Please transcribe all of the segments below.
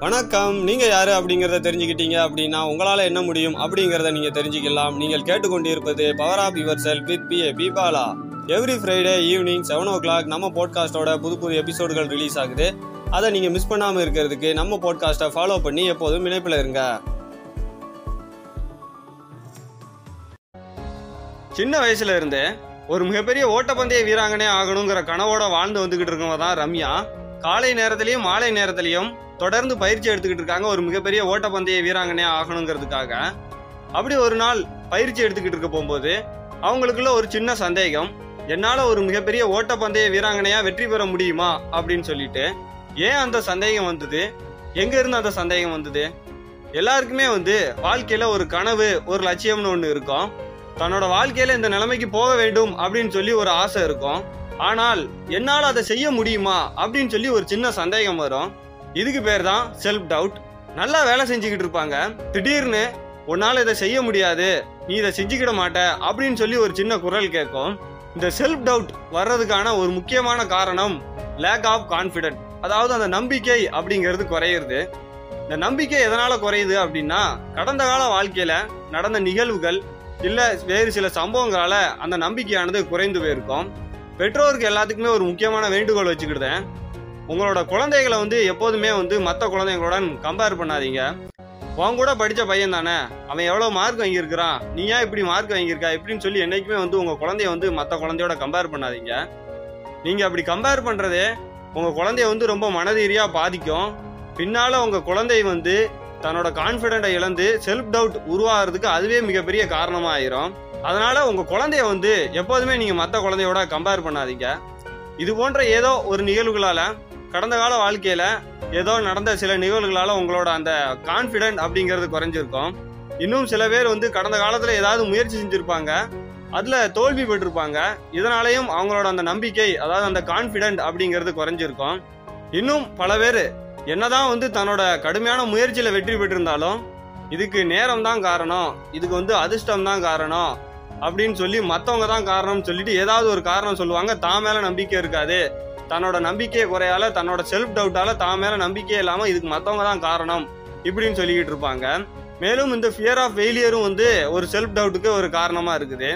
வணக்கம். நீங்க யாரு அப்படிங்கறத தெரிஞ்சுக்கிட்டீங்க அப்படின்னா உங்களால என்ன முடியும் அப்படிங்கறத நீங்க தெரிஞ்சுக்கலாம். நீங்கள் கேட்டுக்கொண்டிருப்பது power of your self with B A பீபாலா every Friday evening seven o'clock நம்ம பாட்காஸ்டோட புது புது எபிசோடுகள் ரிலீஸ் ஆகுது. அதை நீங்க மிஸ் பண்ணாம இருக்கிறதுக்கு நம்ம போட்காஸ்ட்டை ஃபாலோ பண்ணி எப்போதும் இணைப்பில் இருங்க. சின்ன வயசுல இருந்தே ஒரு மிகப்பெரிய ஓட்டப்பந்தய வீராங்கனே ஆகணுங்கிற கனவோட வாழ்ந்து வந்துகிட்டு இருக்கவங்க தான் ரம்யா. காலை நேரத்திலையும் மாலை நேரத்திலையும் தொடர்ந்து பயிற்சி எடுத்துக்கிட்டு இருக்காங்க. ஒரு மிகப்பெரிய ஓட்டப்பந்தய வீராங்கனே ஆகணுங்கிறதுக்காக. அப்படி ஒரு நாள் பயிற்சி எடுத்துக்கிட்டு இருக்க போகும்போது அவங்களுக்குள்ள ஒரு சின்ன சந்தேகம் என்னால் ஒரு மிகப்பெரிய ஓட்டப்பந்தய வீராங்கனையா வெற்றி பெற முடியுமா? அப்படின்னு சொல்லிட்டு ஏன் அந்த சந்தேகம் வந்தது? எங்கே இருந்து அந்த சந்தேகம் வந்தது? எல்லாருக்குமே வந்து வாழ்க்கையில் ஒரு கனவு ஒரு லட்சியம்னு ஒன்று இருக்கும். தன்னோட வாழ்க்கையில் இந்த நிலைமைக்கு போக வேண்டும் அப்படின்னு சொல்லி ஒரு ஆசை இருக்கும். ஆனால் என்னால் அதை செய்ய முடியுமா? அப்படின்னு சொல்லி ஒரு சின்ன சந்தேகம் வரும். இதுக்கு பேர் தான் செல்ஃப் டவுட் நல்லா வேலை செஞ்சுக்கிட்டு இருப்பாங்க. திடீர்னு உன்னால் இதை செய்ய முடியாது. நீ இதை செஞ்சுக்கிட மாட்ட. அப்படின்னு சொல்லி ஒரு சின்ன குரல் கேட்கும். இந்த செல்ஃப் டவுட் வர்றதுக்கான ஒரு முக்கியமான காரணம் லேக் ஆஃப் கான்ஃபிடென்ட் அதாவது அந்த நம்பிக்கை அப்படிங்கிறது குறையிறது. இந்த நம்பிக்கை எதனால குறையுது அப்படின்னா கடந்த கால வாழ்க்கையில நடந்த நிகழ்வுகள் இல்ல வேறு சில சம்பவங்களால அந்த நம்பிக்கையானது குறைந்து போயிருக்கும். பெற்றோருக்கு எல்லாத்துக்குமே ஒரு முக்கியமான வேண்டுகோள் வச்சுக்கிட்டேன் உங்களோட குழந்தைகளை வந்து எப்போதுமே வந்து மற்ற குழந்தைங்களுடன் கம்பேர் பண்ணாதீங்க. உன் கூட படித்த பையன் தானே. அவன் எவ்வளோ மார்க் வாங்கியிருக்கிறான். நீ ஏன் இப்படி மார்க் வாங்கியிருக்கா? இப்படின்னு சொல்லி என்றைக்குமே வந்து உங்கள் குழந்தைய வந்து மற்ற குழந்தையோட கம்பேர் பண்ணாதீங்க. நீங்கள் அப்படி கம்பேர் பண்ணுறதே உங்கள் குழந்தைய வந்து ரொம்ப மனதீரியாக பாதிக்கும். பின்னால் உங்கள் குழந்தை வந்து தன்னோட கான்ஃபிடென்ட்டை இழந்து செல்ஃப் டவுட் உருவாகிறதுக்கு அதுவே மிகப்பெரிய காரணமாக ஆயிரும். அதனால் உங்கள் குழந்தைய வந்து எப்போதுமே நீங்கள் மற்ற குழந்தையோட கம்பேர் பண்ணாதீங்க. இது போன்ற ஏதோ ஒரு நிகழ்வுகளால் கடந்த கால வாழ்க்கையில ஏதோ நடந்த சில நிகழ்வுகளால உங்களோட அந்த கான்ஃபிடென்ட் அப்படிங்கிறது குறைஞ்சிருக்கும். இன்னும் சில பேர் வந்து கடந்த காலத்துல ஏதாவது முயற்சி செஞ்சிருப்பாங்க. அதுல தோல்வி பெற்றிருப்பாங்க. இதனாலையும் அவங்களோட அந்த நம்பிக்கை அதாவது அந்த கான்ஃபிடென்ட் அப்படிங்கிறது குறைஞ்சிருக்கும். இன்னும் பல பேர் என்னதான் வந்து தன்னோட கடுமையான முயற்சியில வெற்றி பெற்றிருந்தாலும் இதுக்கு நேரம் தான் காரணம் இதுக்கு வந்து அதிர்ஷ்டம் தான் காரணம் அப்படின்னு சொல்லி மற்றவங்க தான் காரணம்னு சொல்லிட்டு ஏதாவது ஒரு காரணம் சொல்லுவாங்க. தான் மேல நம்பிக்கை இருக்காது. தன்னோட நம்பிக்கையை குறையால தன்னோட செல்ஃப் டவுட்டால தான் மேல நம்பிக்கை இல்லாம இதுக்கு மத்தவங்க தான் காரணம் இப்படின்னு சொல்லிக்கிட்டு இருப்பாங்க. மேலும் இந்த ஃபியர் ஆஃப் ஃபெயிலியரும் வந்து ஒரு செல்ஃப் டவுட்டுக்கு ஒரு காரணமா இருக்குது.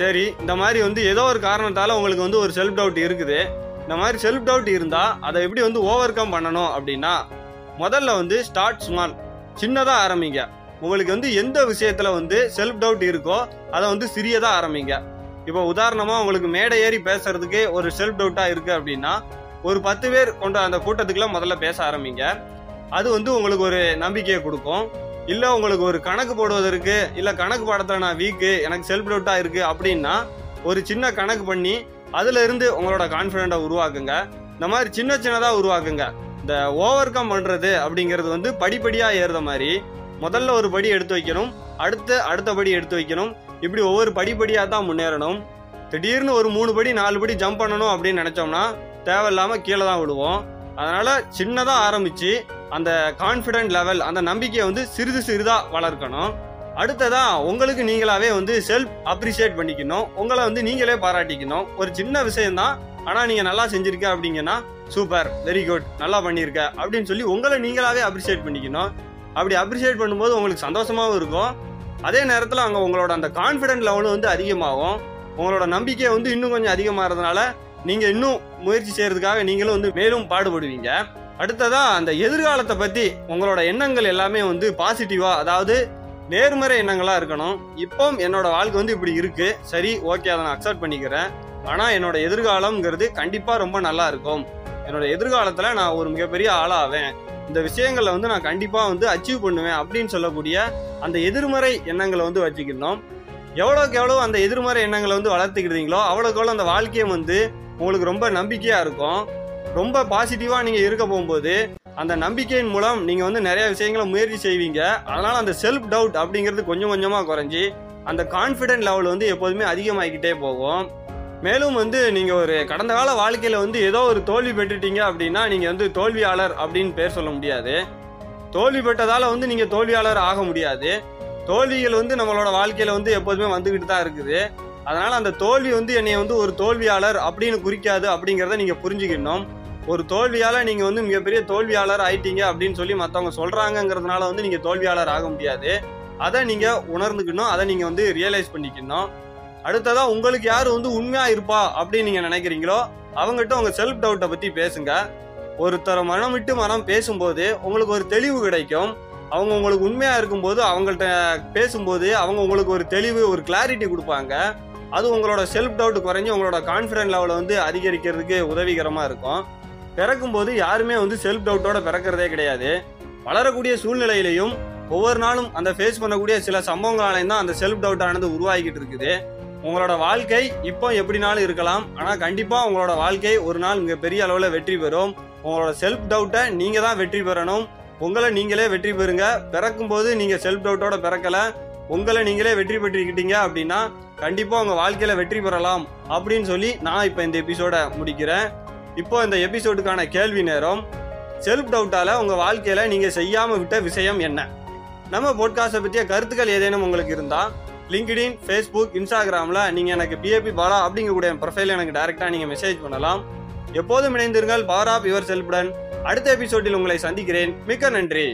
சரி இந்த மாதிரி வந்து ஏதோ ஒரு காரணத்தால உங்களுக்கு வந்து ஒரு செல்ஃப் டவுட் இருக்குது. இந்த மாதிரி செல்ஃப் டவுட் இருந்தா அதை எப்படி வந்து ஓவர் கம் பண்ணணும் அப்படின்னா முதல்ல வந்து ஸ்டார்ட் ஸ்மால் சின்னதா ஆரம்பிங்க. உங்களுக்கு வந்து எந்த விஷயத்துல வந்து செல்ஃப் டவுட் இருக்கோ அதை வந்து சிறியதா ஆரம்பிங்க. இப்போ உதாரணமா உங்களுக்கு மேடை ஏறி பேசுறதுக்கு ஒரு செல்ஃப் டவுட்டா இருக்கு அப்படின்னா ஒரு பத்து பேர் கொண்ட அந்த கூட்டத்துக்குள்ள முதல்ல பேச ஆரம்பிங்க. அது வந்து உங்களுக்கு ஒரு நம்பிக்கையை கொடுக்கும். இல்ல உங்களுக்கு ஒரு கணக்கு போடுவதற்கு இல்ல கணக்கு பாடத்துல நான் வீக்கு எனக்கு செல்ஃப் டவுட்டா இருக்கு அப்படின்னா ஒரு சின்ன கணக்கு பண்ணி அதுல இருந்து உங்களோட கான்பிடென்ட்டை உருவாக்குங்க. இந்த மாதிரி சின்ன சின்னதா உருவாக்குங்க. இந்த ஓவர் கம் பண்றது அப்படிங்கிறது வந்து படிப்படியா ஏறுற மாதிரி முதல்ல ஒரு படி எடுத்து வைக்கணும் அடுத்து அடுத்த படி எடுத்து வைக்கணும். இப்படி ஒவ்வொரு படிப்படியாக தான் முன்னேறணும். திடீர்னு ஒரு மூணு படி நாலு படி ஜம்ப் பண்ணணும் அப்படின்னு நினைச்சோம்னா தேவையில்லாமல் கீழே தான் விடுவோம் அதனால் சின்னதாக ஆரம்பித்து அந்த கான்ஃபிடென்ட் லெவல் அந்த நம்பிக்கையை வந்து சிறிது சிறிதாக வளர்க்கணும். அடுத்ததாக உங்களுக்கு நீங்களாவே வந்து செல்ஃப் அப்ரிஷியேட் பண்ணிக்கணும். உங்களை வந்து நீங்களே பாராட்டிக்கணும். ஒரு சின்ன விஷயம்தான் ஆனால் நீங்கள் நல்லா செஞ்சுருக்க அப்படிங்கன்னா சூப்பர் வெரி குட் நல்லா பண்ணியிருக்க அப்படின்னு சொல்லி உங்களை நீங்களாவே அப்ரிஷியேட் பண்ணிக்கணும். அப்படி அப்ரிஷியேட் பண்ணும்போது உங்களுக்கு சந்தோஷமாகவும் இருக்கும். அதே நேரத்தில் அங்கே உங்களோட அந்த கான்ஃபிடென்ட் லெவலும் வந்து அதிகமாகும். உங்களோட நம்பிக்கை வந்து இன்னும் கொஞ்சம் அதிகமாகிறதுனால நீங்கள் இன்னும் முயற்சி செய்கிறதுக்காக நீங்களும் வந்து மேலும் பாடுபடுவீங்க. அடுத்ததாக அந்த எதிர்காலத்தை பற்றி உங்களோட எண்ணங்கள் எல்லாமே வந்து பாசிட்டிவாக அதாவது நேர்மறை எண்ணங்களாக இருக்கணும். இப்போ என்னோட வாழ்க்கை வந்து இப்படி இருக்குது சரி ஓகே அதை நான் அக்செப்ட் பண்ணிக்கிறேன். ஆனால் என்னோட எதிர்காலம்ங்கிறது கண்டிப்பாக ரொம்ப நல்லா இருக்கும். என்னோட எதிர்காலத்தில் நான் ஒரு மிகப்பெரிய ஆளாவேன். இந்த விஷயங்களை வந்து நான் கண்டிப்பாக வந்து அச்சீவ் பண்ணுவேன் அப்படின்னு சொல்லக்கூடிய அந்த எதிர்மறை எண்ணங்களை வந்து வச்சுக்கணும் எவ்வளோக்கு எவ்வளோ அந்த எதிர்மறை எண்ணங்களை வந்து வளர்த்துக்கிட்டீங்களோ அவ்வளோக்கு எவ்வளோ அந்த வாழ்க்கையை வந்து உங்களுக்கு ரொம்ப நம்பிக்கையாக இருக்கும். ரொம்ப பாசிட்டிவாக நீங்கள் இருக்க போகும்போது அந்த நம்பிக்கையின் மூலம் நீங்கள் வந்து நிறைய விஷயங்களை முயற்சி செய்வீங்க. அதனால் அந்த செல்ஃப் டவுட் அப்படிங்கிறது கொஞ்சம் கொஞ்சமாக குறைஞ்சி அந்த கான்ஃபிடென்ட் லெவல் வந்து எப்போதுமே அதிகமாகிக்கிட்டே போகும். மேலும் வந்து நீங்கள் ஒரு கடந்த கால வாழ்க்கையில் வந்து ஏதோ ஒரு தோல்வி பெற்றுட்டீங்க அப்படின்னா நீங்கள் வந்து தோல்வியாளர் அப்படின்னு பேர் சொல்ல முடியாது. தோல்வி பெற்றதால் வந்து நீங்கள் தோல்வியாளர் ஆக முடியாது. தோல்விகள் வந்து நம்மளோட வாழ்க்கையில் வந்து எப்போதுமே வந்துக்கிட்டு தான் இருக்குது. அதனால் அந்த தோல்வி வந்து என்னை வந்து ஒரு தோல்வியாளர் அப்படின்னு குறிக்காது அப்படிங்கிறத நீங்கள் புரிஞ்சுக்கணும். ஒரு தோல்வியால் நீங்கள் வந்து மிகப்பெரிய தோல்வியாளர் ஆயிட்டீங்க அப்படின்னு சொல்லி மற்றவங்க சொல்கிறாங்கங்கிறதுனால வந்து நீங்கள் தோல்வியாளர் ஆக முடியாது. அதை நீங்கள் உணர்ந்துக்கணும் அதை நீங்கள் வந்து ரியலைஸ் பண்ணிக்கணும். அடுத்ததா உங்களுக்கு யார் வந்து உண்மையா இருப்பா அப்படின்னு நீங்க நினைக்கிறீங்களோ அவங்ககிட்ட உங்க செல்ஃப் டவுட்டை பத்தி பேசுங்க. ஒருத்தரை மனம் விட்டு மனம் பேசும்போது உங்களுக்கு ஒரு தெளிவு கிடைக்கும். அவங்க உங்களுக்கு உண்மையா இருக்கும்போது அவங்கள்ட்ட பேசும்போது அவங்க உங்களுக்கு ஒரு தெளிவு ஒரு கிளாரிட்டி கொடுப்பாங்க. அது உங்களோட செல்ஃப் டவுட் குறைஞ்சி உங்களோட கான்ஃபிடென்ட் லெவலை வந்து அதிகரிக்கிறதுக்கு உதவிகரமாக இருக்கும். பிறக்கும்போது யாருமே வந்து செல்ஃப் டவுட்டோட பிறக்கிறதே கிடையாது. வளரக்கூடிய சூழ்நிலையிலையும் ஒவ்வொரு நாளும் அந்த ஃபேஸ் பண்ணக்கூடிய சில சம்பவங்களாலையும் தான் அந்த செல்ஃப் டவுட் ஆனது உருவாகிக்கிட்டு இருக்குது. உங்களோட வாழ்க்கை இப்போ எப்படினாலும் இருக்கலாம். ஆனால் கண்டிப்பாக உங்களோட வாழ்க்கை ஒரு நாள் மிக பெரிய அளவில் வெற்றி பெறும். உங்களோட செல்ஃப் டவுட்டை நீங்கள் தான் வெற்றி பெறணும். உங்களை நீங்களே வெற்றி பெறுங்க. பிறக்கும்போது நீங்கள் செல்ஃப் டவுட்டோட பிறக்கல. உங்களை நீங்களே வெற்றி பெற்றுக்கிட்டீங்க அப்படின்னா கண்டிப்பாக உங்கள் வாழ்க்கையில் வெற்றி பெறலாம் அப்படின்னு சொல்லி நான் இப்போ இந்த எபிசோட முடிக்கிறேன். இப்போ இந்த எபிசோடுக்கான கேள்வி நேரம் செல்ஃப் டவுட்டால் உங்கள் வாழ்க்கையில் நீங்கள் செய்யாமல் விட்ட விஷயம் என்ன? நம்ம போட்காஸ்ட்டை பற்றிய கருத்துக்கள் ஏதேனும் உங்களுக்கு இருந்தால் லிங்க்டின் ஃபேஸ்புக் இன்ஸ்டாகிராமில் நீங்கள் எனக்கு பிஏபி பாலா அப்படிங்கக்கூடிய ப்ரொஃபைல் எனக்கு டேரெக்டாக நீங்கள் மெசேஜ் பண்ணலாம். எப்போதும் இணைந்திருங்கள் பவர் ஆஃப் யுவர் செல்ஃபுடன் அடுத்த எபிசோடில் உங்களை சந்திக்கிறேன். மிக்க நன்றி.